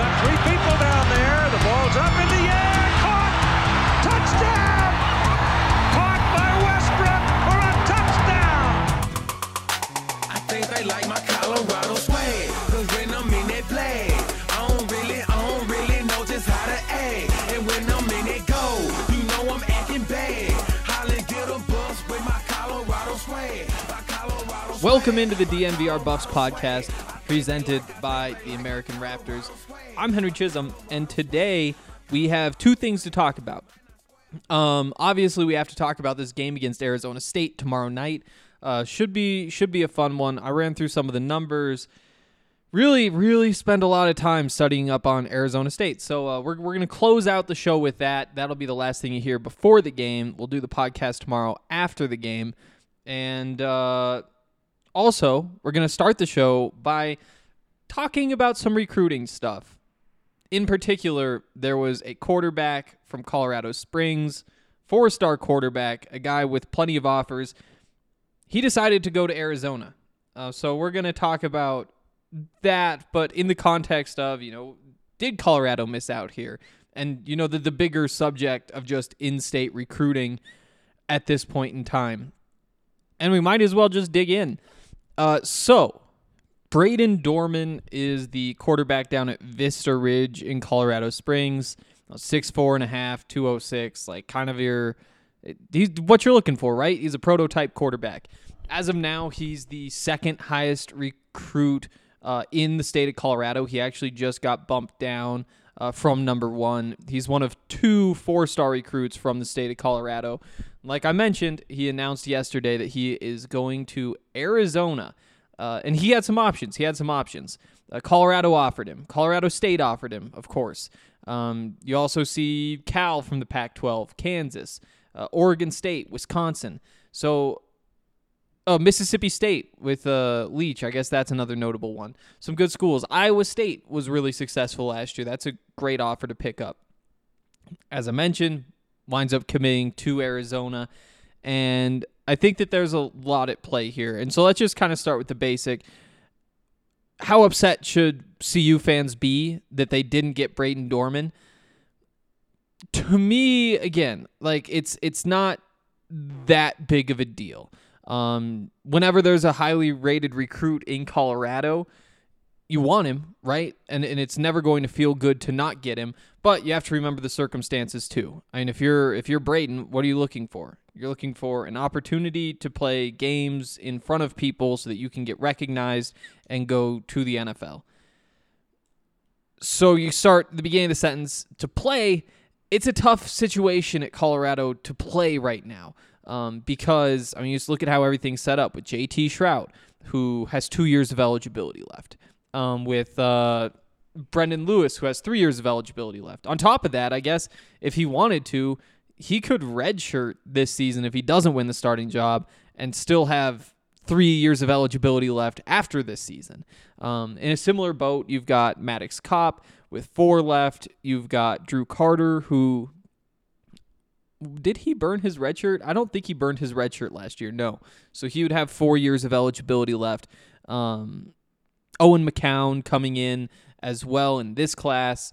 got three people down there. The ball's up in the air. Caught. Touchdown. Caught by Westbrook for a touchdown. I think they like my Colorado swag. Cause when I'm in that play, I don't really, I don't really know just how to act. And when I'm in it go, you know I'm acting bad. Holland get a bus with my Colorado swag. My Colorado swag. Welcome into the DNVR Buffs podcast presented by the American Raptors. I'm Henry Chisholm, and today we have two things to talk about. Um, obviously, we have to talk about this game against Arizona State tomorrow night. Uh, should be should be a fun one. I ran through some of the numbers. Really, really spend a lot of time studying up on Arizona State. So uh, we're we're gonna close out the show with that. That'll be the last thing you hear before the game. We'll do the podcast tomorrow after the game, and uh, also we're gonna start the show by talking about some recruiting stuff. In particular, there was a quarterback from Colorado Springs, four star quarterback, a guy with plenty of offers. He decided to go to Arizona. Uh, so we're going to talk about that, but in the context of, you know, did Colorado miss out here? And, you know, the, the bigger subject of just in state recruiting at this point in time. And we might as well just dig in. Uh, so, Brayden Dorman is the quarterback down at Vista Ridge in Colorado Springs. Six four and a half, two oh six, like kind of your he's what you're looking for, right? He's a prototype quarterback. As of now, he's the second highest recruit uh, in the state of Colorado. He actually just got bumped down uh, from number one. He's one of two four star recruits from the state of Colorado. Like I mentioned, he announced yesterday that he is going to Arizona. Uh, and he had some options. He had some options. Uh, Colorado offered him. Colorado State offered him, of course. Um, you also see Cal from the Pac 12, Kansas, uh, Oregon State, Wisconsin. So, uh, Mississippi State with uh, Leach. I guess that's another notable one. Some good schools. Iowa State was really successful last year. That's a great offer to pick up. As I mentioned, winds up committing to Arizona. And I think that there's a lot at play here. And so let's just kind of start with the basic. How upset should CU fans be that they didn't get Brayden Dorman? To me, again, like it's it's not that big of a deal. Um, whenever there's a highly rated recruit in Colorado, you want him, right? And and it's never going to feel good to not get him, but you have to remember the circumstances too. I mean, if you're if you're Brayden, what are you looking for? You're looking for an opportunity to play games in front of people so that you can get recognized and go to the NFL. So you start the beginning of the sentence to play. It's a tough situation at Colorado to play right now um, because I mean, you just look at how everything's set up with JT Shrout, who has two years of eligibility left, um, with uh, Brendan Lewis, who has three years of eligibility left. On top of that, I guess if he wanted to, he could redshirt this season if he doesn't win the starting job and still have three years of eligibility left after this season. Um, in a similar boat, you've got Maddox Kopp with four left. You've got Drew Carter, who did he burn his red shirt? I don't think he burned his red shirt last year. No, so he would have four years of eligibility left. Um, Owen McCown coming in as well in this class.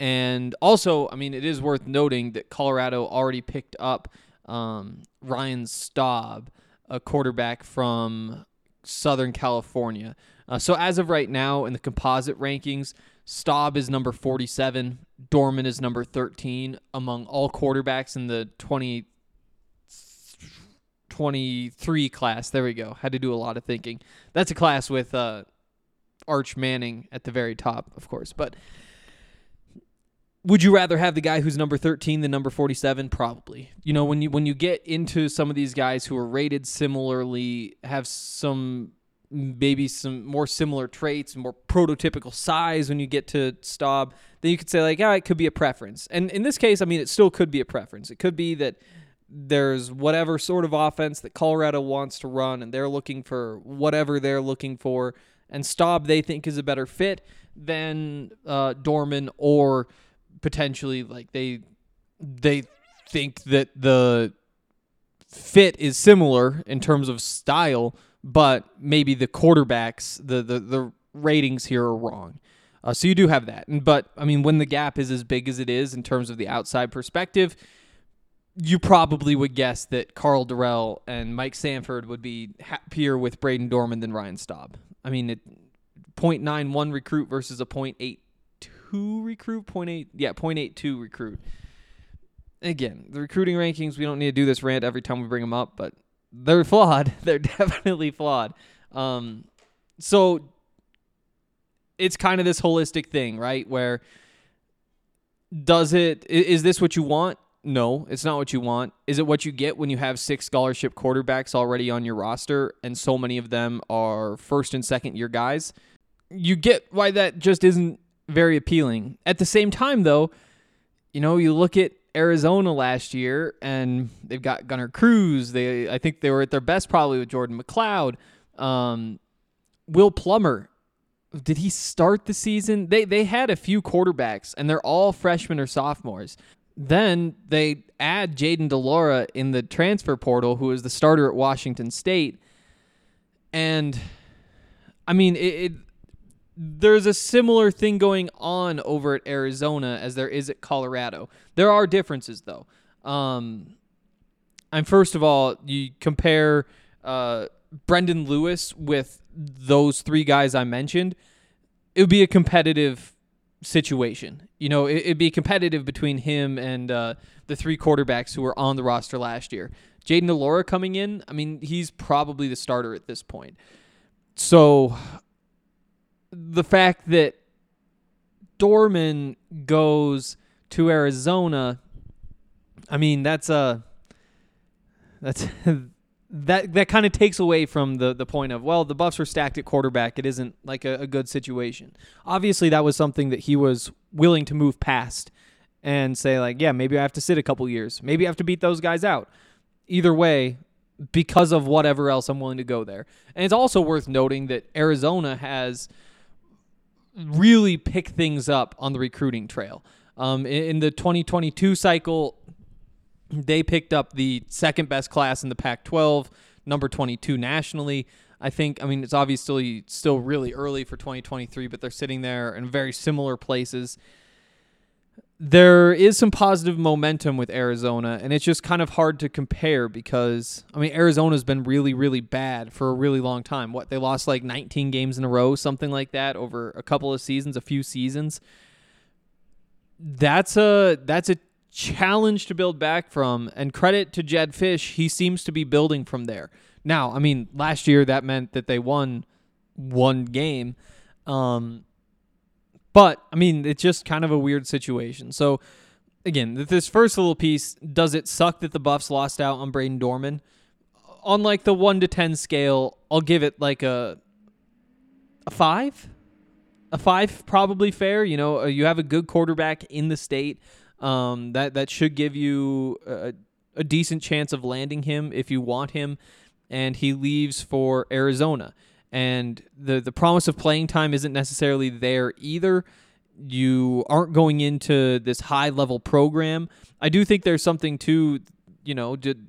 And also, I mean, it is worth noting that Colorado already picked up um, Ryan Staub, a quarterback from Southern California. Uh, so as of right now, in the composite rankings, Staub is number 47, Dorman is number 13 among all quarterbacks in the 20, 23 class. There we go. Had to do a lot of thinking. That's a class with uh, Arch Manning at the very top, of course. But would you rather have the guy who's number 13 than number 47 probably you know when you when you get into some of these guys who are rated similarly have some maybe some more similar traits, more prototypical size when you get to Staub, then you could say like, yeah, it could be a preference. And in this case, I mean, it still could be a preference. It could be that there's whatever sort of offense that Colorado wants to run, and they're looking for whatever they're looking for, and Staub they think is a better fit than uh, Dorman, or potentially like they they think that the fit is similar in terms of style, but maybe the quarterbacks, the the, the ratings here are wrong. Uh, so you do have that. But I mean, when the gap is as big as it is in terms of the outside perspective, you probably would guess that Karl Dorrell and Mike Sanford would be happier with Brayden Dorman than Ryan Staub. I mean, it 0.91 recruit versus a 0.82 recruit, 0.8 yeah, 0.82 recruit again, the recruiting rankings, we don't need to do this rant every time we bring them up, but they're flawed. They're definitely flawed. Um, so it's kind of this holistic thing, right? Where does it, is this what you want? No, it's not what you want. Is it what you get when you have six scholarship quarterbacks already on your roster and so many of them are first and second year guys? You get why that just isn't very appealing. At the same time, though, you know, you look at Arizona last year, and they've got Gunner Cruz. They, I think they were at their best probably with Jordan McCloud. Um, Will Plummer, did he start the season? They they had a few quarterbacks, and they're all freshmen or sophomores. Then they add Jayden de Laura in the transfer portal, who is the starter at Washington State, and I mean it, it there's a similar thing going on over at Arizona as there is at Colorado. There are differences though. Um, and first of all, you compare uh, Brendan Lewis with those three guys I mentioned, it would be a competitive situation. You know, it, would be competitive between him and uh, the three quarterbacks who were on the roster last year. Jayden de Laura coming in, I mean, he's probably the starter at this point. So the fact that Dorman goes to Arizona, I mean that's a that's that that kind of takes away from the the point of well the Buffs were stacked at quarterback. It isn't like a, a good situation. Obviously, that was something that he was willing to move past and say like, yeah, maybe I have to sit a couple years. Maybe I have to beat those guys out. Either way, because of whatever else I'm willing to go there. And it's also worth noting that Arizona has really pick things up on the recruiting trail. Um, in, in the 2022 cycle, they picked up the second best class in the Pac 12, number 22 nationally. I think, I mean, it's obviously still really early for 2023, but they're sitting there in very similar places there is some positive momentum with Arizona, and it's just kind of hard to compare because I mean Arizona's been really, really bad for a really long time. What they lost like 19 games in a row, something like that, over a couple of seasons, a few seasons. That's a that's a challenge to build back from, and credit to Jedd Fisch, he seems to be building from there. Now, I mean, last year that meant that they won one game. Um, but I mean, it's just kind of a weird situation. So again, this first little piece, does it suck that the Buffs lost out on Brayden Dorman? On like the one to ten scale, I'll give it like a a five. A five probably fair. You know, uh, you have a good quarterback in the state. Um, that that should give you a, a decent chance of landing him if you want him, and he leaves for Arizona and the the promise of playing time isn't necessarily there either. You aren't going into this high level program. I do think there's something to, you know, did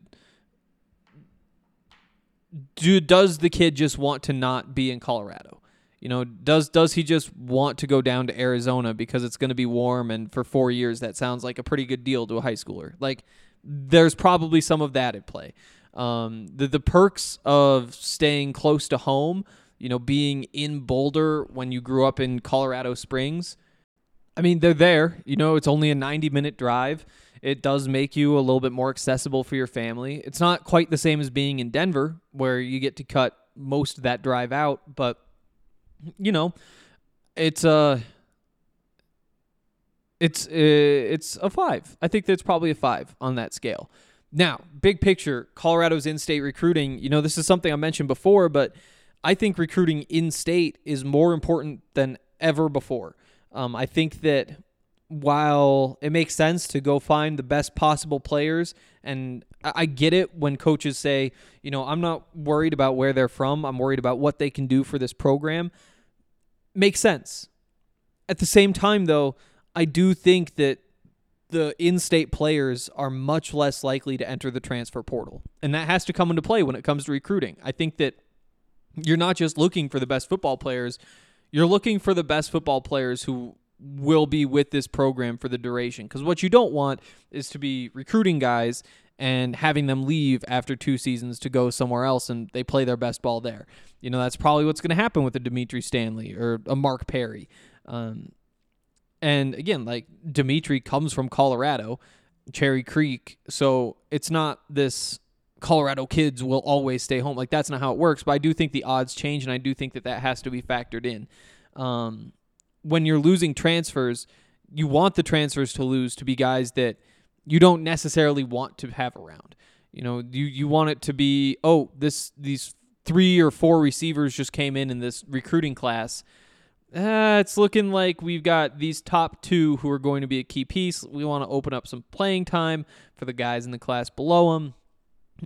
do does the kid just want to not be in Colorado? You know, does does he just want to go down to Arizona because it's going to be warm and for 4 years that sounds like a pretty good deal to a high schooler. Like there's probably some of that at play. Um, the the perks of staying close to home, you know, being in Boulder when you grew up in Colorado Springs. I mean, they're there. You know, it's only a 90 minute drive. It does make you a little bit more accessible for your family. It's not quite the same as being in Denver, where you get to cut most of that drive out, but you know, it's a uh, it's uh, it's a five. I think that's probably a five on that scale. Now, big picture, Colorado's in-state recruiting. You know, this is something I mentioned before, but I think recruiting in state is more important than ever before. Um, I think that while it makes sense to go find the best possible players, and I get it when coaches say, you know, I'm not worried about where they're from, I'm worried about what they can do for this program, makes sense. At the same time, though, I do think that the in-state players are much less likely to enter the transfer portal, and that has to come into play when it comes to recruiting. I think that you're not just looking for the best football players, you're looking for the best football players who will be with this program for the duration. Because what you don't want is to be recruiting guys and having them leave after two seasons to go somewhere else and they play their best ball there. You know, that's probably what's going to happen with a Dimitri Stanley or a Mark Perry. Um, and again, like Dimitri comes from Colorado, Cherry Creek, so it's not this Colorado kids will always stay home. Like that's not how it works. But I do think the odds change, and I do think that that has to be factored in. Um, when you're losing transfers, you want the transfers to lose to be guys that you don't necessarily want to have around. You know, you you want it to be oh this these three or four receivers just came in in this recruiting class. Uh, it's looking like we've got these top two who are going to be a key piece. We want to open up some playing time for the guys in the class below them.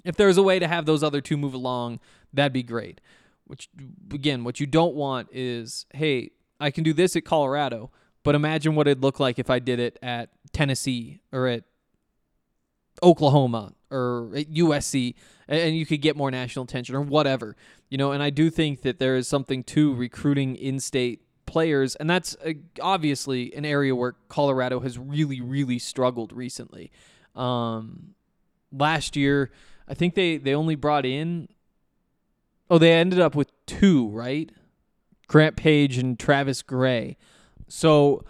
If there's a way to have those other two move along, that'd be great. Which again, what you don't want is, hey, I can do this at Colorado, but imagine what it'd look like if I did it at Tennessee or at Oklahoma or at USC, and you could get more national attention or whatever, you know. And I do think that there is something to recruiting in-state players, and that's uh, obviously an area where Colorado has really, really struggled recently. Um, last year, I think they they only brought in. Oh, they ended up with two, right? Grant Page and Travis Gray. So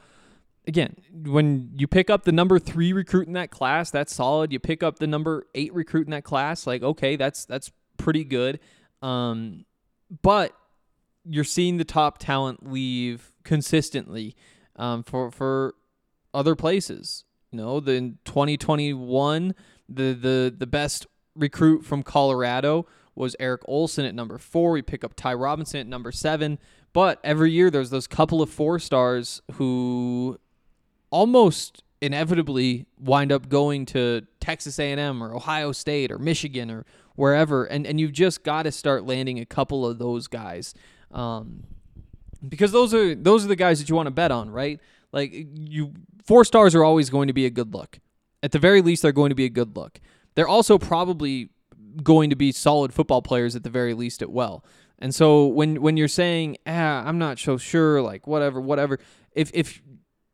again, when you pick up the number three recruit in that class, that's solid. You pick up the number eight recruit in that class, like okay, that's that's pretty good. Um, but you're seeing the top talent leave consistently um, for for other places. You know, the in 2021, the the the best recruit from Colorado was Eric Olson at number four. We pick up Ty Robinson at number seven. But every year there's those couple of four stars who almost inevitably wind up going to Texas A&M or Ohio State or Michigan or wherever, and and you've just got to start landing a couple of those guys, um, because those are those are the guys that you want to bet on, right? Like you, four stars are always going to be a good look. At the very least, they're going to be a good look. They're also probably going to be solid football players at the very least at well. And so when when you're saying, ah, I'm not so sure, like whatever, whatever, if if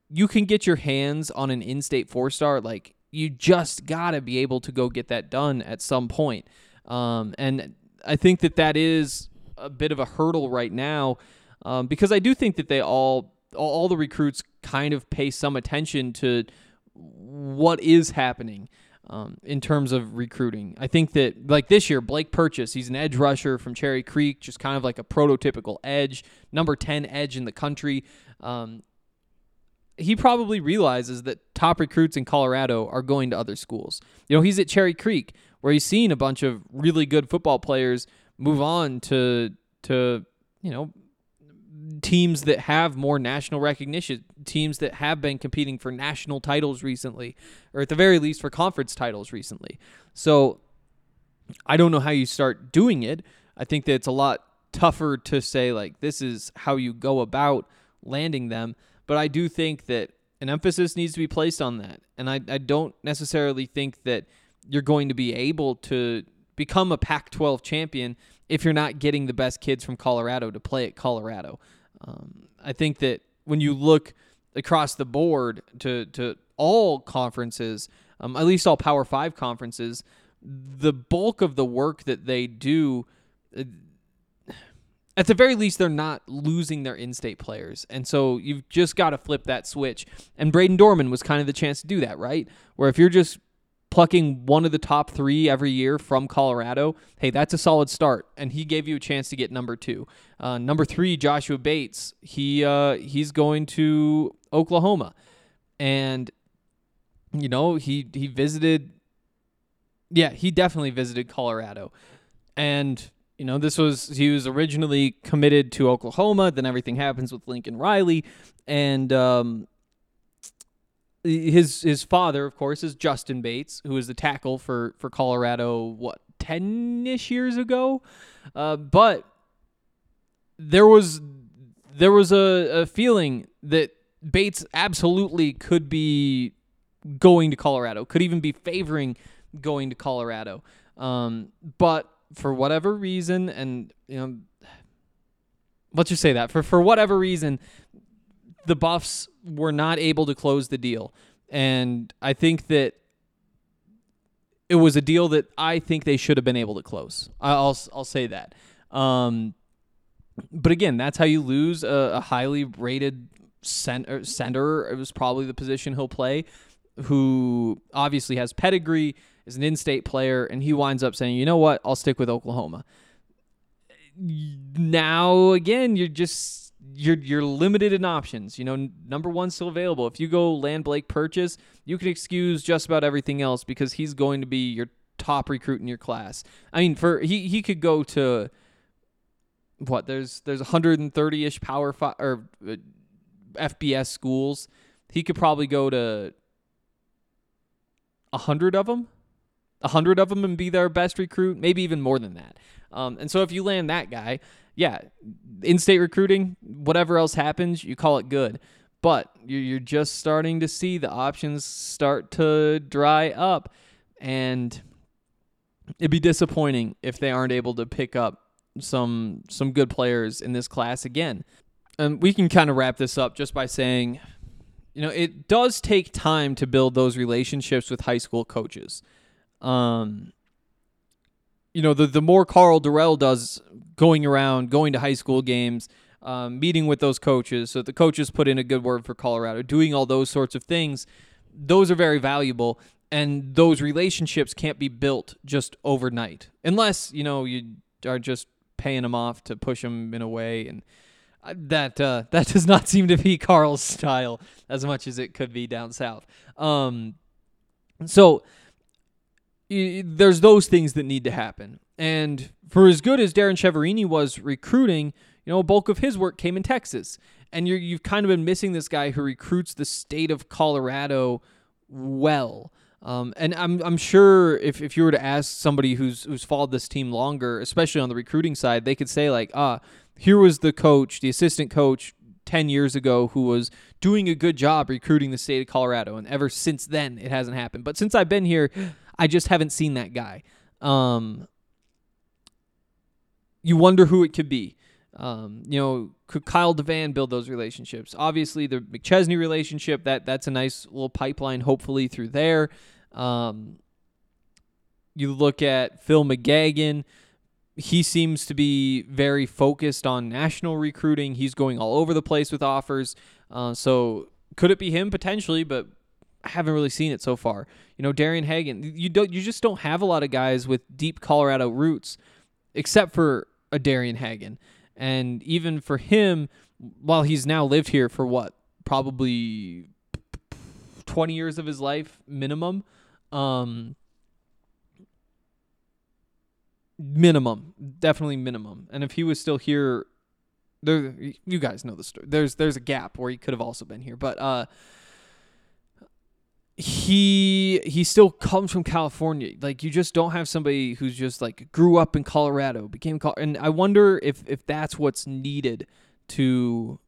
you can get your hands on an in-state four star, like you just gotta be able to go get that done at some point. Um, and I think that that is a bit of a hurdle right now, um, because I do think that they all all all the recruits kind of pay some attention to what is happening um, in terms of recruiting. I think that like this year, Blake Purchase, he's an edge rusher from Cherry Creek, just kind of like a prototypical edge, number ten edge in the country. Um, he probably realizes that top recruits in Colorado are going to other schools. You know, he's at Cherry Creek where he's seen a bunch of really good football players move on to to you know teams that have more national recognition, teams that have been competing for national titles recently, or at the very least for conference titles recently. So I don't know how you start doing it. I think that it's a lot tougher to say, like, this is how you go about landing them. But I do think that an emphasis needs to be placed on that. And I, I don't necessarily think that you're going to be able to become a Pac 12 champion if you're not getting the best kids from Colorado to play at Colorado. Um, I think that when you look across the board to, to all conferences, um, at least all Power Five conferences, the bulk of the work that they do, uh, at the very least, they're not losing their in-state players, and so you've just got to flip that switch. And Brayden Dorman was kind of the chance to do that, right? Where if you're just plucking one of the top three every year from Colorado, hey, that's a solid start. And he gave you a chance to get number two. Uh, number three, Joshua Bates. He uh, he's going to Oklahoma, and you know he he visited. Yeah, he definitely visited Colorado, and You know, this was he was originally committed to Oklahoma. Then everything happens with Lincoln Riley, and um, his his father, of course, is Justin Bates, who was the tackle for for Colorado. What ten ish years ago, uh, but there was there was a, a feeling that Bates absolutely could be going to Colorado, could even be favoring going to Colorado. Um, but for whatever reason, and you know, let's just say that for for whatever reason, the Buffs were not able to close the deal, and I think that it was a deal that I think they should have been able to close. I'll I'll say that. Um, but again, that's how you lose a, a highly rated center. Center it was probably the position he'll play, who obviously has pedigree, is an in-state player, and he winds up saying, "You know what? I'll stick with Oklahoma." Now again, you're just you're you're limited in options. You know, number one still available. If you go land Blake Purchase, you can excuse just about everything else because he's going to be your top recruit in your class. I mean, for he he could go to what there's there's 130 ish power fi- or uh, FBS schools. He could probably go to a hundred of them, a hundred of them, and be their best recruit. Maybe even more than that. Um, and so if you land that guy, yeah, in-state recruiting, whatever else happens, you call it good. But you're just starting to see the options start to dry up, and it'd be disappointing if they aren't able to pick up some some good players in this class again. And we can kind of wrap this up just by saying, you know, it does take time to build those relationships with high school coaches. Um, you know, the the more Karl Dorrell does going around, going to high school games, um, meeting with those coaches, so the coaches put in a good word for Colorado, doing all those sorts of things, those are very valuable. And those relationships can't be built just overnight, unless you know you are just paying them off to push them in a way and that uh, that does not seem to be Karl's style as much as it could be down south. Um, so there's those things that need to happen. And for as good as Darrin Chiaverini was recruiting, you know, a bulk of his work came in Texas. And you're, you've kind of been missing this guy who recruits the state of Colorado well. Um, and I'm I'm sure if, if you were to ask somebody who's who's followed this team longer, especially on the recruiting side, they could say like, ah, here was the coach, the assistant coach 10 years ago who was doing a good job recruiting the state of Colorado. And ever since then, it hasn't happened. But since I've been here, I just haven't seen that guy. Um, you wonder who it could be. Um, you know, could Kyle DeVan build those relationships? Obviously, the McChesney relationship that that's a nice little pipeline, hopefully through there. Um, you look at Phil McGeoghan. He seems to be very focused on national recruiting. He's going all over the place with offers. Uh, so could it be him potentially? But I haven't really seen it so far. You know, Darian Hagan. You don't. You just don't have a lot of guys with deep Colorado roots, except for a Darian Hagan. And even for him, while he's now lived here for what probably 20 years of his life minimum, um, minimum, definitely minimum. And if he was still here, there, you guys know the story. There's there's a gap where he could have also been here, but uh, he he still comes from California. Like you just don't have somebody who's just like grew up in Colorado, became Col- and I wonder if if that's what's needed to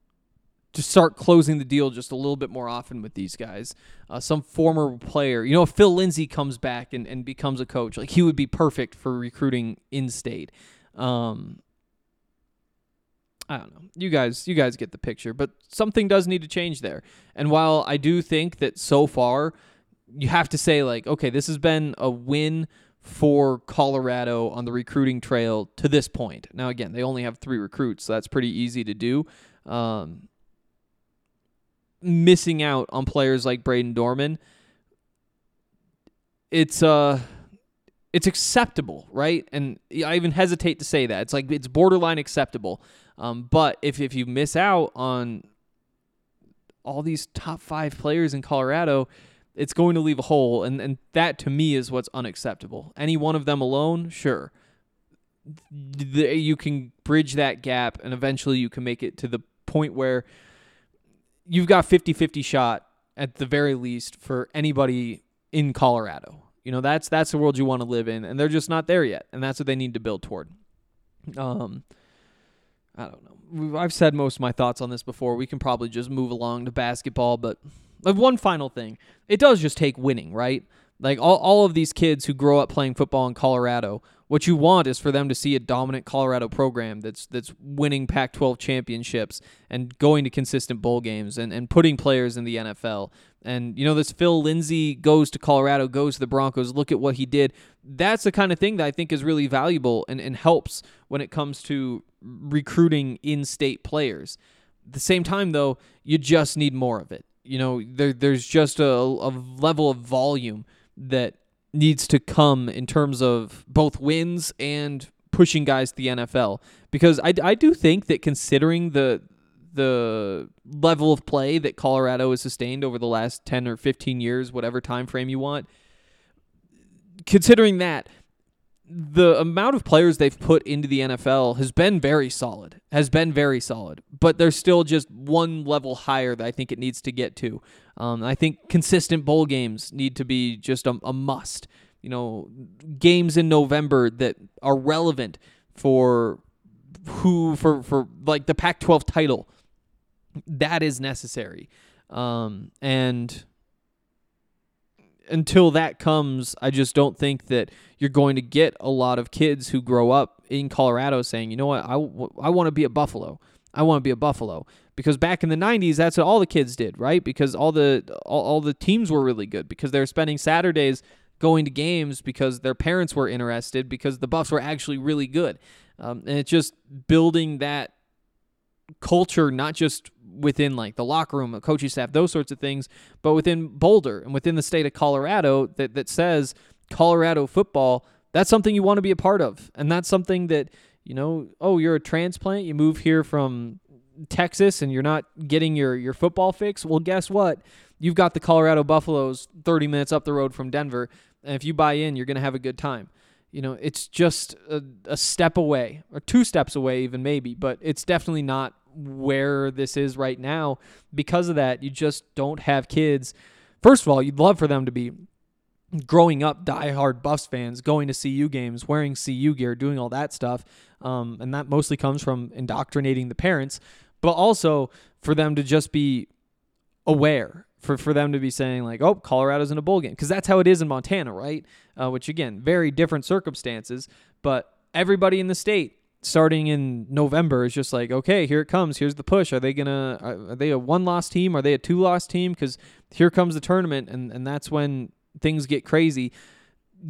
to start closing the deal just a little bit more often with these guys. Uh, some former player, you know, if Phil Lindsay comes back and, and becomes a coach, like he would be perfect for recruiting in state. Um, I don't know. You guys, you guys get the picture, but something does need to change there. And while I do think that so far, you have to say like, okay, this has been a win for Colorado on the recruiting trail to this point. Now, again, they only have three recruits, so that's pretty easy to do. Um, missing out on players like Brayden Dorman, it's uh it's acceptable, right? And I even hesitate to say that. It's like it's borderline acceptable. Um, but if if you miss out on all these top five players in Colorado, it's going to leave a hole, and and that to me is what's unacceptable. Any one of them alone, sure. th- you can bridge that gap and eventually you can make it to the point where you've got 50-50 shot at the very least for anybody in Colorado. You know, that's that's the world you want to live in and they're just not there yet and that's what they need to build toward. Um I don't know. I've said most of my thoughts on this before. We can probably just move along to basketball, but one final thing. It does just take winning, right? Like all, all of these kids who grow up playing football in Colorado, what you want is for them to see a dominant Colorado program that's that's winning Pac-12 championships and going to consistent bowl games and, and putting players in the NFL. And you know this Phil Lindsay goes to Colorado, goes to the Broncos. Look at what he did. That's the kind of thing that I think is really valuable and, and helps when it comes to recruiting in-state players. At the same time, though, you just need more of it. You know, there there's just a, a level of volume that needs to come in terms of both wins and pushing guys to the NFL. Because I, I do think that considering the the level of play that Colorado has sustained over the last 10 or 15 years, whatever time frame you want, considering that the amount of players they've put into the NFL has been very solid. Has been very solid, but there's still just one level higher that I think it needs to get to. Um, I think consistent bowl games need to be just a, a must. You know, games in November that are relevant for who for for like the Pac-12 title. That is necessary, um, and until that comes, I just don't think that you're going to get a lot of kids who grow up in Colorado saying, you know what, I, I want to be a Buffalo. I want to be a Buffalo. Because back in the 90s, that's what all the kids did, right? Because all the all, all the teams were really good because they were spending Saturdays going to games because their parents were interested because the Buffs were actually really good. Um, and it's just building that culture, not just within like the locker room, the coaching staff, those sorts of things, but within Boulder and within the state of Colorado that, that says Colorado football, that's something you want to be a part of. And that's something that, you know, oh, you're a transplant, you move here from Texas and you're not getting your, your football fix. Well, guess what? You've got the Colorado Buffaloes 30 minutes up the road from Denver. And if you buy in, you're going to have a good time. You know, it's just a, a step away or two steps away, even maybe, but it's definitely not where this is right now. Because of that, you just don't have kids. First of all, you'd love for them to be growing up diehard Buffs fans, going to CU games, wearing CU gear, doing all that stuff. Um, and that mostly comes from indoctrinating the parents, but also for them to just be aware. For, for them to be saying like oh Colorado's in a bowl game because that's how it is in Montana right uh, which again very different circumstances but everybody in the state starting in November is just like, okay, here it comes. Here's the push. Are they gonna? Are they a one loss team? Are they a two loss team? Because here comes the tournament, and and that's when things get crazy.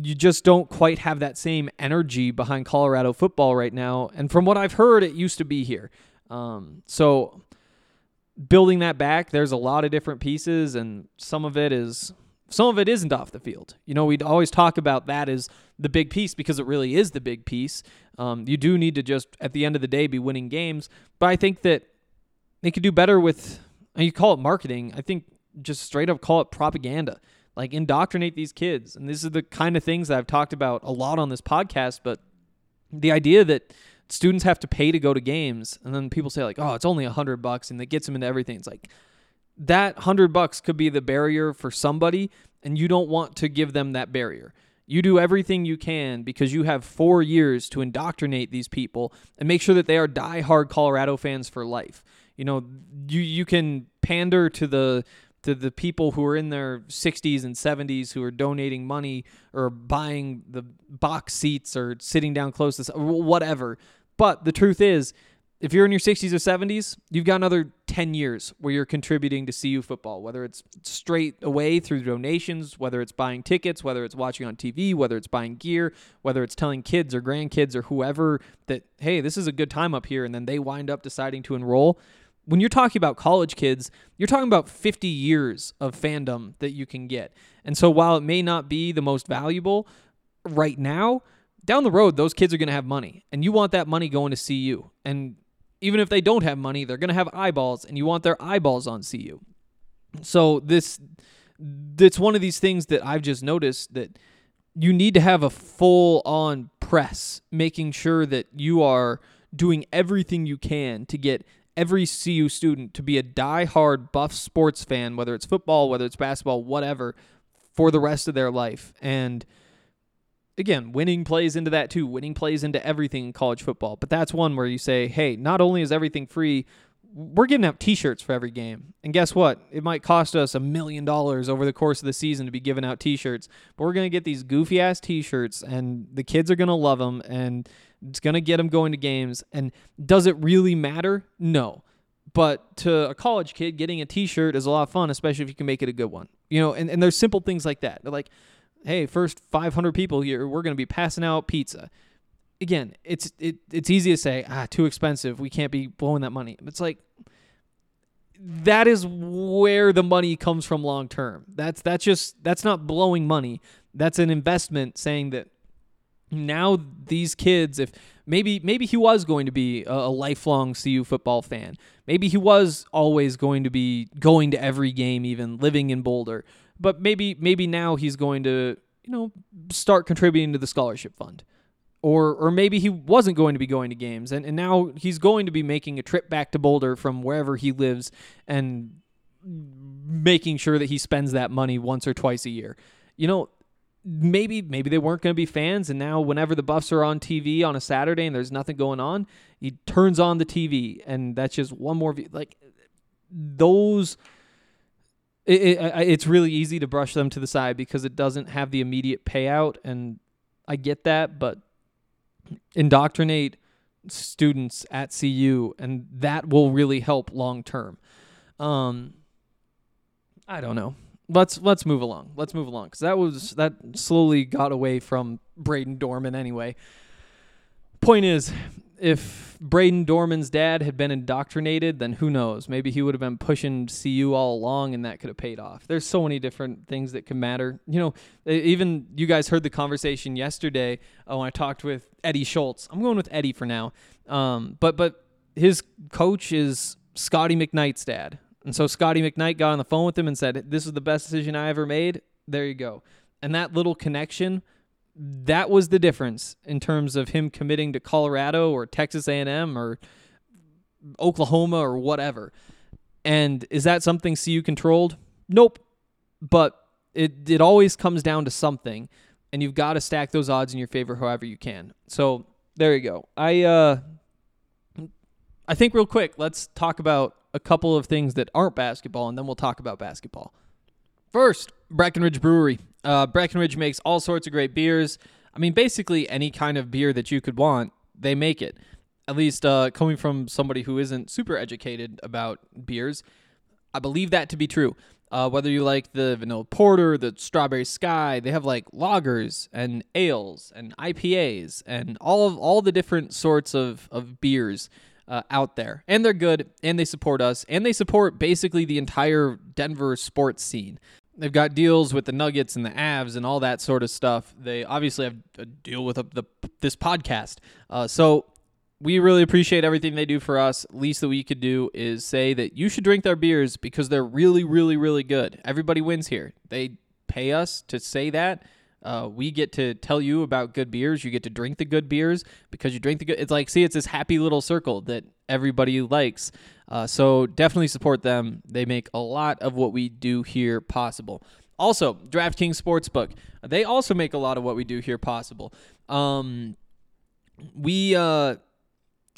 You just don't quite have that same energy behind Colorado football right now. And from what I've heard, it used to be here. Um, so building that back, there's a lot of different pieces, and some of it is some of it isn't off the field. You know, we'd always talk about that as the big piece because it really is the big piece. Um, you do need to just, at the end of the day, be winning games. But I think that they could do better with, you call it marketing. I think just straight up call it propaganda. Like indoctrinate these kids. And this is the kind of things that I've talked about a lot on this podcast. But the idea that students have to pay to go to games, and then people say, like, oh, it's only a hundred bucks, and that gets them into everything. It's like, that hundred bucks could be the barrier for somebody, and you don't want to give them that barrier. You do everything you can because you have four years to indoctrinate these people and make sure that they are diehard Colorado fans for life. You know, you you can pander to the to the people who are in their 60s and 70s who are donating money or buying the box seats or sitting down close to whatever. But the truth is, if you're in your 60s or 70s, you've got another 10 years where you're contributing to CU football, whether it's straight away through donations, whether it's buying tickets, whether it's watching on TV, whether it's buying gear, whether it's telling kids or grandkids or whoever that, hey, this is a good time up here, and then they wind up deciding to enroll. When you're talking about college kids, you're talking about 50 years of fandom that you can get. And so while it may not be the most valuable right now, down the road, those kids are going to have money, and you want that money going to CU. And even if they don't have money, they're going to have eyeballs, and you want their eyeballs on CU. So this, it's one of these things that I've just noticed that you need to have a full on press, making sure that you are doing everything you can to get every CU student to be a die-hard Buff sports fan, whether it's football, whether it's basketball, whatever, for the rest of their life. And again, winning plays into that too. Winning plays into everything in college football. But that's one where you say, hey, not only is everything free, we're giving out t-shirts for every game. And guess what? It might cost us a million dollars over the course of the season to be giving out t-shirts, but we're going to get these goofy ass t-shirts and the kids are going to love them and it's going to get them going to games. And does it really matter? No. But to a college kid, getting a t-shirt is a lot of fun, especially if you can make it a good one. You know, and, and there's simple things like that. They're like, hey, first 500 people here, we're going to be passing out pizza again, it's it it's easy to say, ah, too expensive. We can't be blowing that money. It's like that is where the money comes from long term. That's that's just that's not blowing money. That's an investment saying that now these kids if maybe maybe he was going to be a, a lifelong CU football fan. Maybe he was always going to be going to every game even living in Boulder. But maybe maybe now he's going to, you know, start contributing to the scholarship fund or or maybe he wasn't going to be going to games and, and now he's going to be making a trip back to Boulder from wherever he lives and making sure that he spends that money once or twice a year. You know, maybe maybe they weren't going to be fans and now whenever the Buffs are on TV on a Saturday and there's nothing going on, he turns on the TV and that's just one more view. like those it, it, it's really easy to brush them to the side because it doesn't have the immediate payout and I get that, but indoctrinate students at CU, and that will really help long term. Um, I don't know. Let's let's move along. Let's move along because that was that slowly got away from Brayden Dorman anyway. Point is, if Brayden Dorman's dad had been indoctrinated, then who knows? Maybe he would have been pushing CU all along and that could have paid off. There's so many different things that can matter. You know, even you guys heard the conversation yesterday uh, when I talked with Eddie Schultz. I'm going with Eddie for now. Um, but but his coach is Scotty McKnight's dad. And so Scotty McKnight got on the phone with him and said, This is the best decision I ever made. There you go. And that little connection that was the difference in terms of him committing to Colorado or Texas A&M or Oklahoma or whatever. And is that something CU controlled? Nope. But it it always comes down to something, and you've got to stack those odds in your favor however you can. So there you go. I uh, I think real quick, let's talk about a couple of things that aren't basketball, and then we'll talk about basketball. First, Breckenridge Brewery. Uh, Breckenridge makes all sorts of great beers. I mean, basically any kind of beer that you could want, they make it. At least uh, coming from somebody who isn't super educated about beers, I believe that to be true. Uh, whether you like the vanilla porter, the strawberry sky, they have like lagers and ales and IPAs and all of all the different sorts of of beers uh, out there, and they're good, and they support us, and they support basically the entire Denver sports scene. They've got deals with the Nuggets and the Avs and all that sort of stuff. They obviously have a deal with the, this podcast. Uh, so we really appreciate everything they do for us. Least that we could do is say that you should drink their beers because they're really, really, really good. Everybody wins here. They pay us to say that. Uh, we get to tell you about good beers. You get to drink the good beers because you drink the good. It's like see, it's this happy little circle that everybody likes. Uh, so definitely support them. They make a lot of what we do here possible. Also, DraftKings Sportsbook. They also make a lot of what we do here possible. Um, we, uh,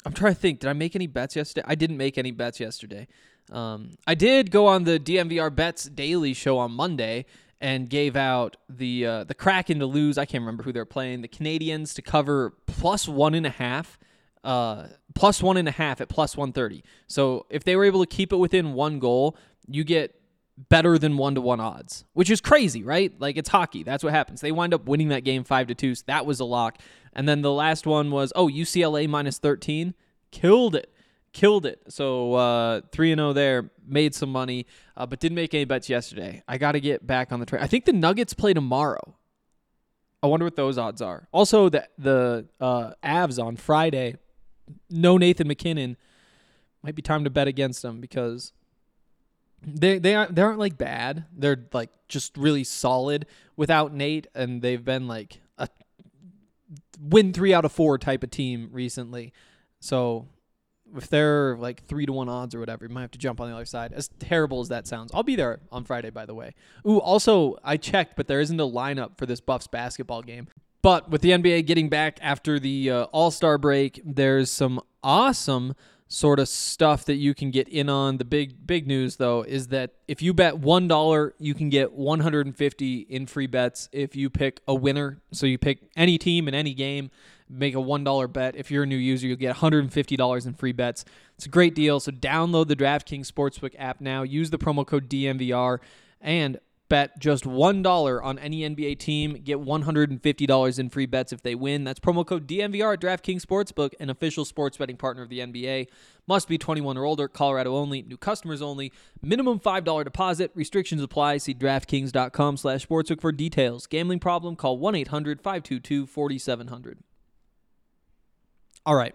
I'm trying to think. Did I make any bets yesterday? I didn't make any bets yesterday. Um, I did go on the DNVR Bets Daily show on Monday and gave out the uh, the Kraken to lose. I can't remember who they're playing. The Canadiens to cover plus one and a half uh, plus one and a half at plus 130. So if they were able to keep it within one goal, you get better than one to one odds, which is crazy, right? Like it's hockey. That's what happens. They wind up winning that game five to two. So that was a lock. And then the last one was oh UCLA minus 13, killed it, killed it. So uh, three and zero there, made some money, uh, but didn't make any bets yesterday. I got to get back on the train. I think the Nuggets play tomorrow. I wonder what those odds are. Also, the the uh, Avs on Friday no Nathan MacKinnon. might be time to bet against them because they they aren't they aren't like bad. They're like just really solid without Nate, and they've been like a win three out of four type of team recently. So if they're like three to one odds or whatever, you might have to jump on the other side. As terrible as that sounds, I'll be there on Friday, by the way. Ooh, also I checked, but there isn't a lineup for this Buffs basketball game. But with the NBA getting back after the uh, All Star break, there's some awesome sort of stuff that you can get in on. The big big news though is that if you bet one dollar, you can get 150 in free bets if you pick a winner. So you pick any team in any game, make a one dollar bet. If you're a new user, you'll get 150 dollars in free bets. It's a great deal. So download the DraftKings Sportsbook app now. Use the promo code DNVR and bet just $1 on any NBA team. Get $150 in free bets if they win. That's promo code DNVR at DraftKings Sportsbook, an official sports betting partner of the NBA. Must be 21 or older, Colorado only, new customers only. Minimum $5 deposit. Restrictions apply. See DraftKings.com slash sportsbook for details. Gambling problem? Call 1-800-522-4700. All right.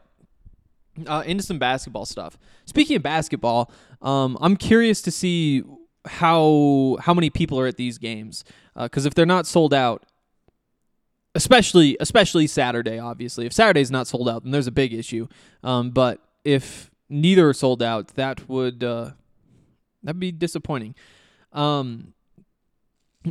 Uh, into some basketball stuff. Speaking of basketball, um, I'm curious to see how how many people are at these games because if they're not sold out, especially especially Saturday, obviously, if Saturday's not sold out, then there's a big issue. Um, but if neither are sold out, that would uh, that'd be disappointing. Um,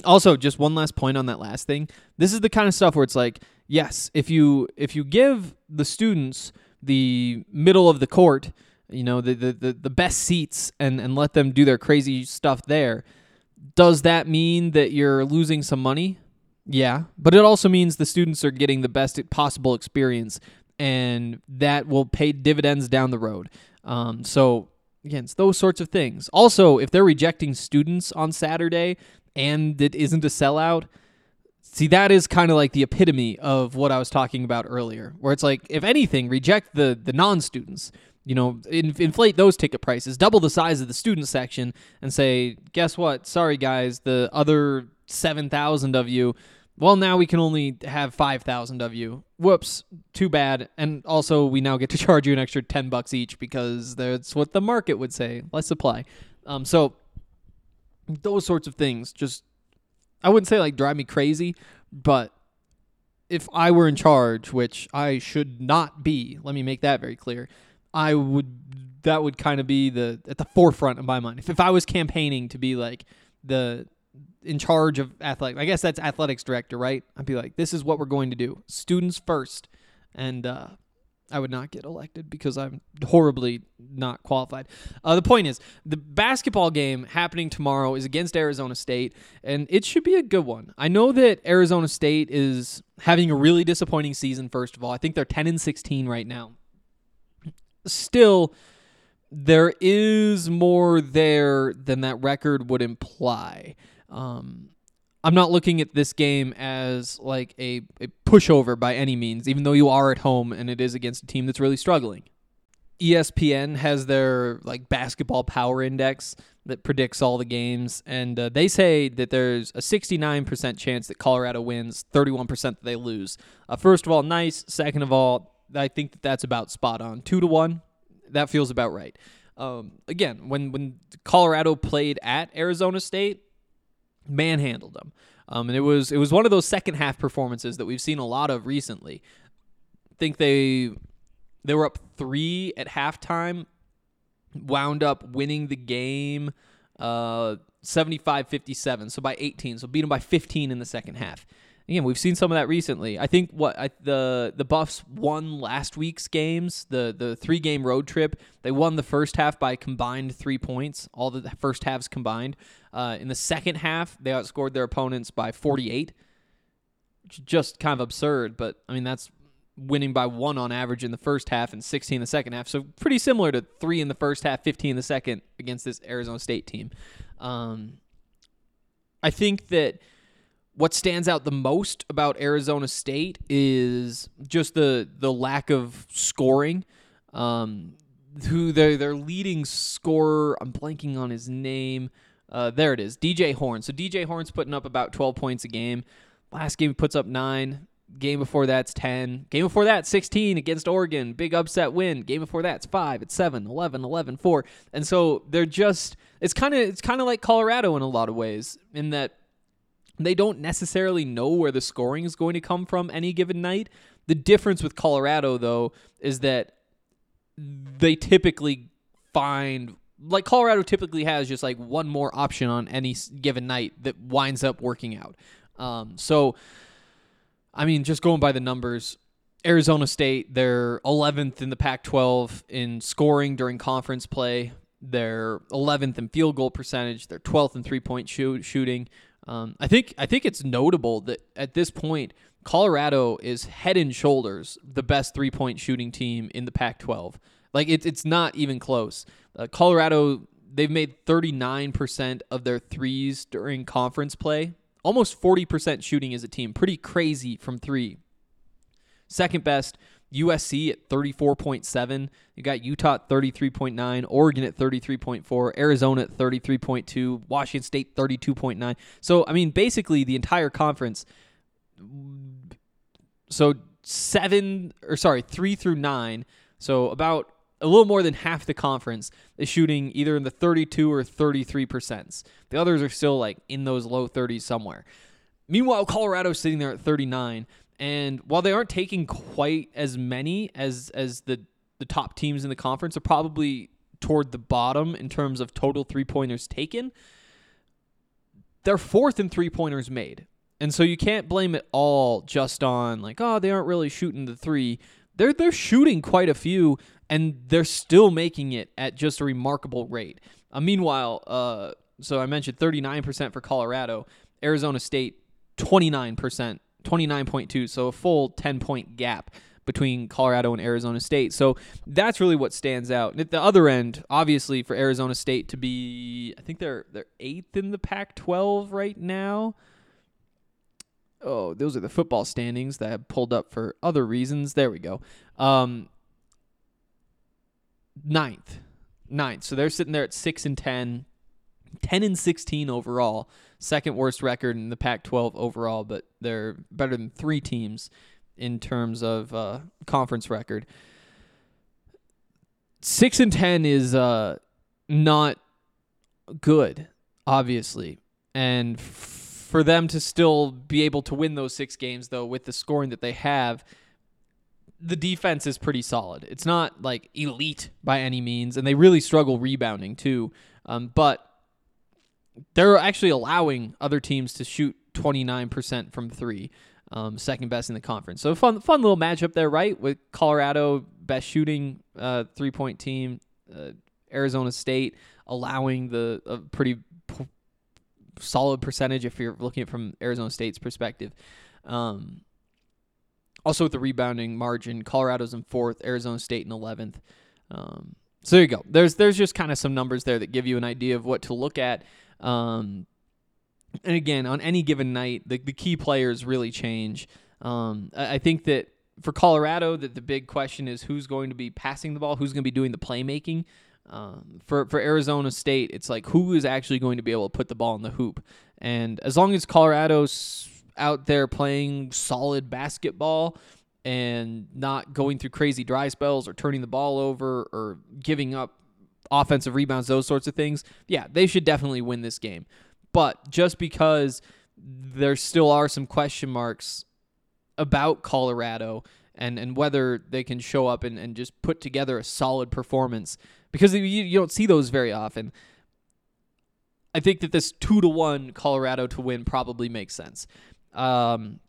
also, just one last point on that last thing. This is the kind of stuff where it's like, yes, if you if you give the students the middle of the court, you know, the the the, the best seats and and let them do their crazy stuff there, does that mean that you're losing some money? Yeah, but it also means the students are getting the best possible experience, and that will pay dividends down the road. Um, so again, it's those sorts of things. Also, if they're rejecting students on Saturday and it isn't a sellout, see that is kind of like the epitome of what I was talking about earlier, where it's like, if anything, reject the the non-students. You know, in, inflate those ticket prices, double the size of the student section, and say, guess what? Sorry, guys, the other seven thousand of you. Well, now we can only have five thousand of you. Whoops, too bad. And also, we now get to charge you an extra ten bucks each because that's what the market would say. Less supply. Um, so those sorts of things just I wouldn't say like drive me crazy, but if I were in charge, which I should not be, let me make that very clear. I would that would kind of be the at the forefront of my mind. If if I was campaigning to be like the in charge of athletic, I guess that's athletics director, right? I'd be like, this is what we're going to do. Students first. And uh I would not get elected because I'm horribly not qualified. Uh, the point is, the basketball game happening tomorrow is against Arizona State, and it should be a good one. I know that Arizona State is having a really disappointing season. First of all, I think they're 10 and 16 right now. Still, there is more there than that record would imply. Um, I'm not looking at this game as like a, a pushover by any means, even though you are at home and it is against a team that's really struggling. ESPN has their like basketball power index that predicts all the games, and uh, they say that there's a 69% chance that Colorado wins, 31% that they lose. Uh, first of all, nice. Second of all, I think that that's about spot on. Two to one, that feels about right. Um, again, when when Colorado played at Arizona State, manhandled them. Um, and it was it was one of those second half performances that we've seen a lot of recently. I think they they were up three at halftime, wound up winning the game uh, 75-57, so by 18. So beat them by 15 in the second half. Again, we've seen some of that recently. I think what I, the the Buffs won last week's games, the the three game road trip. They won the first half by combined three points, all the first halves combined. Uh, in the second half, they outscored their opponents by 48, just kind of absurd. But I mean, that's winning by one on average in the first half and 16 in the second half. So pretty similar to three in the first half, 15 in the second against this Arizona State team. Um, I think that what stands out the most about Arizona State is just the the lack of scoring. Um, who their their leading scorer? I'm blanking on his name. Uh, there it is, DJ Horne. So DJ Horne's putting up about 12 points a game. Last game he puts up nine. Game before that's 10. Game before that, 16 against Oregon. Big upset win. Game before that, it's 5. It's 7, 11, 11, 4. And so they're just it's kind of it's kind of like Colorado in a lot of ways in that they don't necessarily know where the scoring is going to come from any given night. The difference with Colorado, though, is that they typically find like Colorado typically has just like one more option on any given night that winds up working out. Um, so, I mean, just going by the numbers, Arizona State they're 11th in the Pac-12 in scoring during conference play. They're 11th in field goal percentage. They're 12th in three-point shoot, shooting. Um, I think I think it's notable that at this point, Colorado is head and shoulders the best three-point shooting team in the Pac-12. Like it's it's not even close. Uh, Colorado they've made 39% of their threes during conference play. Almost 40% shooting as a team. Pretty crazy from 3. Second best USC at 34.7. You got Utah at 33.9, Oregon at 33.4, Arizona at 33.2, Washington State 32.9. So, I mean, basically the entire conference so 7 or sorry, 3 through 9. So about a little more than half the conference is shooting either in the 32 or 33%. The others are still like in those low 30s somewhere. Meanwhile, Colorado's sitting there at 39, and while they aren't taking quite as many as as the the top teams in the conference, are probably toward the bottom in terms of total three pointers taken. They're fourth in three pointers made, and so you can't blame it all just on like oh they aren't really shooting the three. They're they're shooting quite a few, and they're still making it at just a remarkable rate. Uh, meanwhile, uh, so I mentioned 39% for Colorado, Arizona State 29%, 29.2, so a full 10 point gap between Colorado and Arizona State. So that's really what stands out. And at the other end, obviously for Arizona State to be I think they're they're 8th in the Pac-12 right now. Oh, those are the football standings that I pulled up for other reasons. There we go. Um ninth. Ninth. So they're sitting there at 6 and 10. 10 and 16 overall. Second worst record in the Pac 12 overall, but they're better than three teams in terms of uh, conference record. 6 and 10 is uh, not good, obviously. And for them to still be able to win those six games, though, with the scoring that they have, the defense is pretty solid. It's not like elite by any means, and they really struggle rebounding too. Um, but they're actually allowing other teams to shoot 29% from three, um, second best in the conference. So fun, fun little matchup there, right? With Colorado, best shooting uh, three point team, uh, Arizona State allowing the a pretty p- solid percentage if you're looking at it from Arizona State's perspective. Um, also with the rebounding margin, Colorado's in fourth, Arizona State in eleventh. Um, so there you go. There's there's just kind of some numbers there that give you an idea of what to look at. Um, and again, on any given night, the, the key players really change. Um, I, I think that for Colorado, that the big question is who's going to be passing the ball, who's going to be doing the playmaking. Um, for for Arizona State, it's like who is actually going to be able to put the ball in the hoop. And as long as Colorado's out there playing solid basketball and not going through crazy dry spells or turning the ball over or giving up offensive rebounds, those sorts of things, yeah, they should definitely win this game. But just because there still are some question marks about Colorado and, and whether they can show up and, and just put together a solid performance, because you, you don't see those very often. I think that this two to one Colorado to win probably makes sense. Um,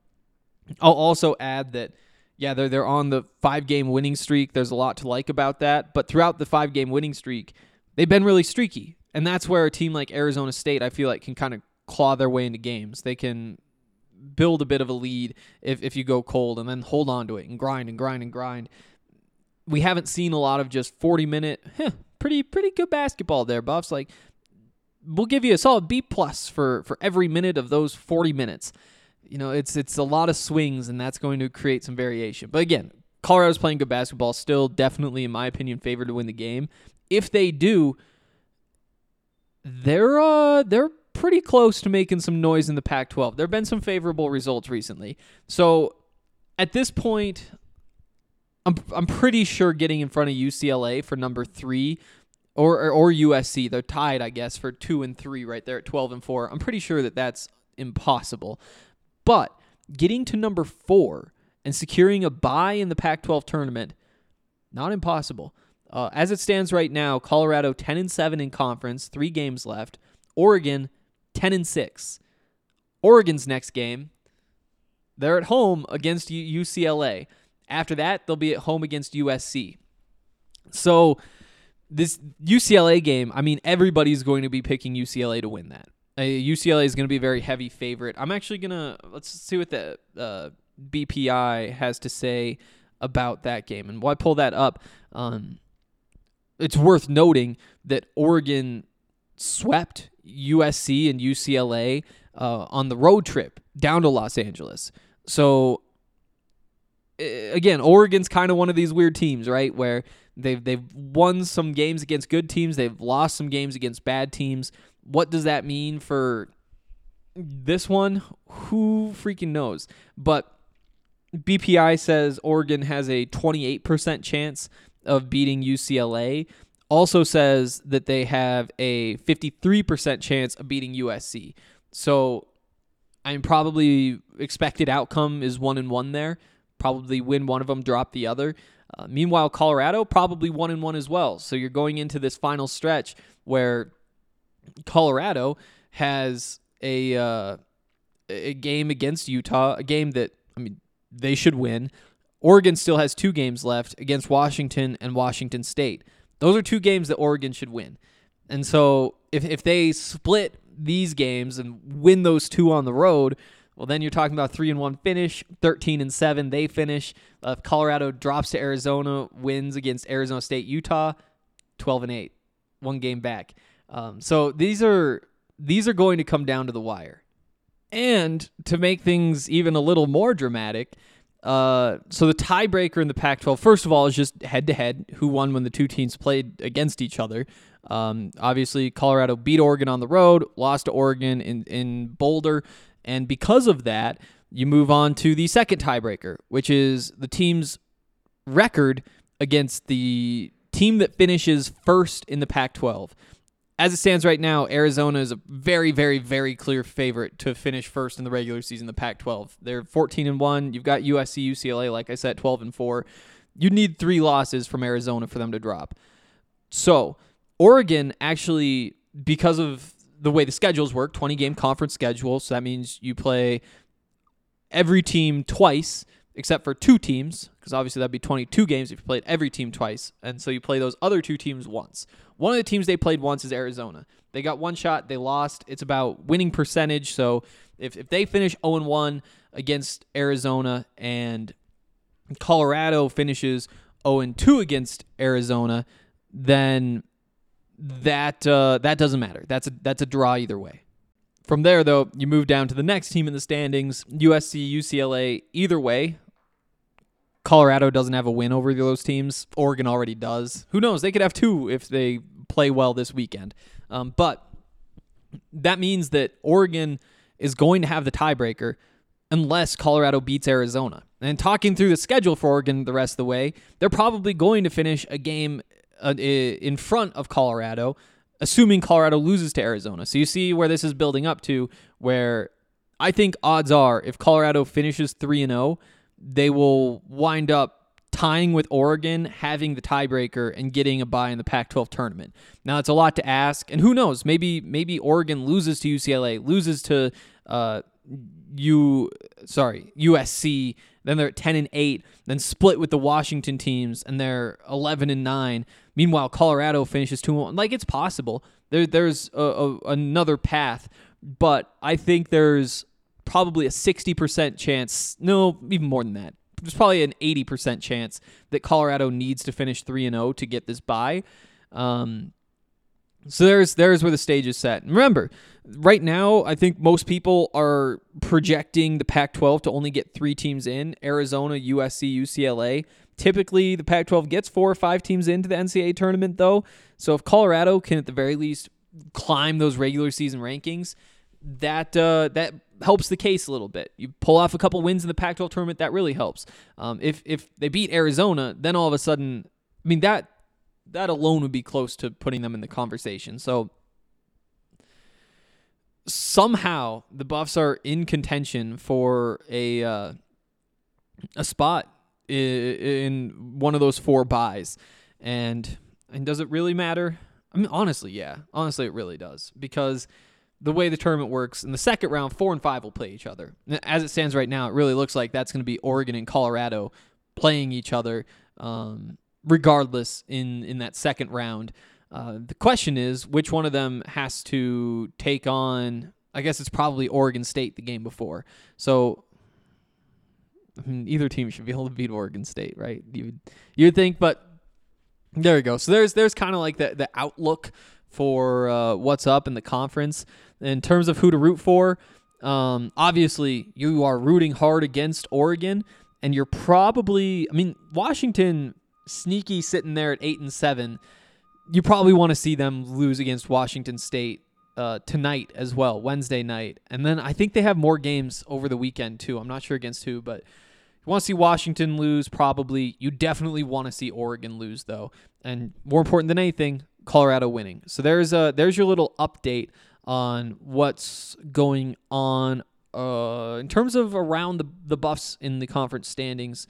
I'll also add that yeah, they're they're on the five game winning streak. There's a lot to like about that, but throughout the five game winning streak, they've been really streaky, and that's where a team like Arizona State, I feel like, can kind of claw their way into games. They can build a bit of a lead if if you go cold, and then hold on to it and grind and grind and grind. We haven't seen a lot of just 40 minute, huh, pretty pretty good basketball there, Buffs. Like we'll give you a solid B plus for for every minute of those 40 minutes. You know, it's it's a lot of swings, and that's going to create some variation. But again, Colorado's playing good basketball, still definitely, in my opinion, favored to win the game. If they do, they're uh they're pretty close to making some noise in the Pac-12. There have been some favorable results recently, so at this point, I'm I'm pretty sure getting in front of UCLA for number three or, or or USC. They're tied, I guess, for two and three right there at twelve and four. I'm pretty sure that that's impossible. But getting to number four and securing a bye in the Pac 12 tournament, not impossible. Uh, as it stands right now, Colorado 10 and 7 in conference, three games left. Oregon 10 and 6. Oregon's next game, they're at home against UCLA. After that, they'll be at home against USC. So this UCLA game, I mean, everybody's going to be picking UCLA to win that. Uh, UCLA is going to be a very heavy favorite. I'm actually gonna let's see what the uh, BPI has to say about that game, and I pull that up, um, it's worth noting that Oregon swept USC and UCLA uh, on the road trip down to Los Angeles. So eh, again, Oregon's kind of one of these weird teams, right? Where they've they've won some games against good teams, they've lost some games against bad teams. What does that mean for this one? Who freaking knows? But BPI says Oregon has a 28% chance of beating UCLA. Also says that they have a 53% chance of beating USC. So I'm probably expected outcome is one and one there. Probably win one of them, drop the other. Uh, meanwhile, Colorado probably one and one as well. So you're going into this final stretch where Colorado has a uh, a game against Utah, a game that I mean they should win. Oregon still has two games left against Washington and Washington State. Those are two games that Oregon should win. And so if if they split these games and win those two on the road, well then you're talking about 3 and 1 finish, 13 and 7 they finish. Uh, if Colorado drops to Arizona, wins against Arizona State, Utah, 12 and 8, one game back. Um, so these are these are going to come down to the wire. And to make things even a little more dramatic, uh, so the tiebreaker in the Pac-12, first of all, is just head-to-head. Who won when the two teams played against each other? Um, obviously, Colorado beat Oregon on the road, lost to Oregon in in Boulder, and because of that, you move on to the second tiebreaker, which is the team's record against the team that finishes first in the Pac-12 as it stands right now, Arizona is a very, very, very clear favorite to finish first in the regular season, the Pac-12. They're 14 and one. You've got USC, UCLA, like I said, 12 and four. You need three losses from Arizona for them to drop. So Oregon actually, because of the way the schedules work, 20 game conference schedule. So that means you play every team twice except for two teams, because obviously that'd be 22 games if you played every team twice. And so you play those other two teams once. One of the teams they played once is Arizona. They got one shot, they lost. It's about winning percentage. So if, if they finish 0 1 against Arizona and Colorado finishes 0 2 against Arizona, then that uh, that doesn't matter. That's a that's a draw either way. From there, though, you move down to the next team in the standings USC, UCLA. Either way, Colorado doesn't have a win over those teams. Oregon already does. Who knows? They could have two if they play well this weekend. Um, but that means that Oregon is going to have the tiebreaker unless Colorado beats Arizona. And talking through the schedule for Oregon the rest of the way, they're probably going to finish a game uh, in front of Colorado, assuming Colorado loses to Arizona. So you see where this is building up to, where I think odds are if Colorado finishes 3 and 0, they will wind up tying with Oregon, having the tiebreaker, and getting a bye in the Pac-12 tournament. Now it's a lot to ask, and who knows? Maybe maybe Oregon loses to UCLA, loses to uh, U, sorry USC. Then they're at ten and eight. Then split with the Washington teams, and they're eleven and nine. Meanwhile, Colorado finishes two. Like it's possible. There, there's a, a, another path, but I think there's probably a 60% chance, no, even more than that. There's probably an 80% chance that Colorado needs to finish 3 and 0 to get this bye. Um, so there's there's where the stage is set. And remember, right now, I think most people are projecting the Pac-12 to only get three teams in: Arizona, USC, UCLA. Typically, the Pac-12 gets four or five teams into the NCAA tournament, though. So if Colorado can, at the very least, climb those regular season rankings, that uh, that helps the case a little bit. You pull off a couple wins in the Pac-12 tournament, that really helps. Um, if if they beat Arizona, then all of a sudden, I mean that that alone would be close to putting them in the conversation. So somehow the Buffs are in contention for a uh, a spot i- in one of those four byes. And and does it really matter? I mean, honestly, yeah. Honestly, it really does because the way the tournament works in the second round, four and five will play each other. As it stands right now, it really looks like that's going to be Oregon and Colorado playing each other, um, regardless in in that second round. Uh, the question is, which one of them has to take on? I guess it's probably Oregon State the game before. So I mean, either team should be able to beat Oregon State, right? You you'd think, but there we go. So there's there's kind of like the the outlook for uh, what's up in the conference in terms of who to root for. Um, obviously, you are rooting hard against Oregon, and you're probably. I mean, Washington sneaky sitting there at eight and seven. You probably want to see them lose against Washington State uh, tonight as well, Wednesday night, and then I think they have more games over the weekend too. I'm not sure against who, but you want to see Washington lose, probably. You definitely want to see Oregon lose, though, and more important than anything, Colorado winning. So there's a there's your little update on what's going on uh, in terms of around the the Buffs in the conference standings,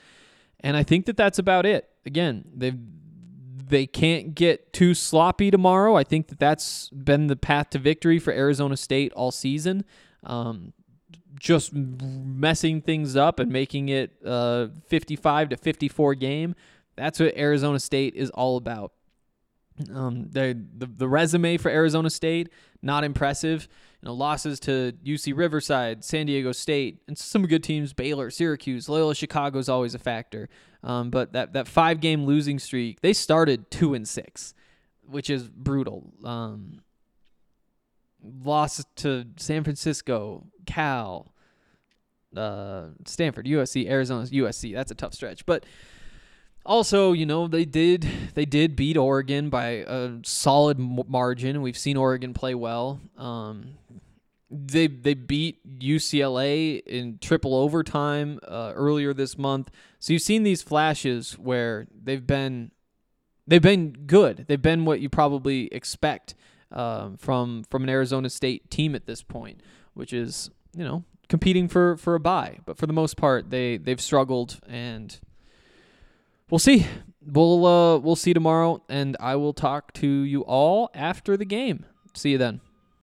and I think that that's about it. Again, they they can't get too sloppy tomorrow. I think that that's been the path to victory for Arizona State all season. Um, just messing things up and making it a 55 to 54 game. That's what Arizona State is all about. Um, the, the the resume for Arizona State not impressive. You know, losses to UC Riverside, San Diego State, and some good teams. Baylor, Syracuse, Loyola Chicago is always a factor. Um, but that that five game losing streak, they started two and six, which is brutal. Um, lost to San Francisco, Cal, uh, Stanford, USC, Arizona, USC. That's a tough stretch, but also, you know, they did they did beat Oregon by a solid margin. We've seen Oregon play well. Um, they they beat UCLA in triple overtime uh, earlier this month. So you've seen these flashes where they've been they've been good. They've been what you probably expect um, from from an Arizona State team at this point, which is you know competing for for a bye. But for the most part, they they've struggled, and we'll see. We'll uh, we'll see tomorrow, and I will talk to you all after the game. See you then.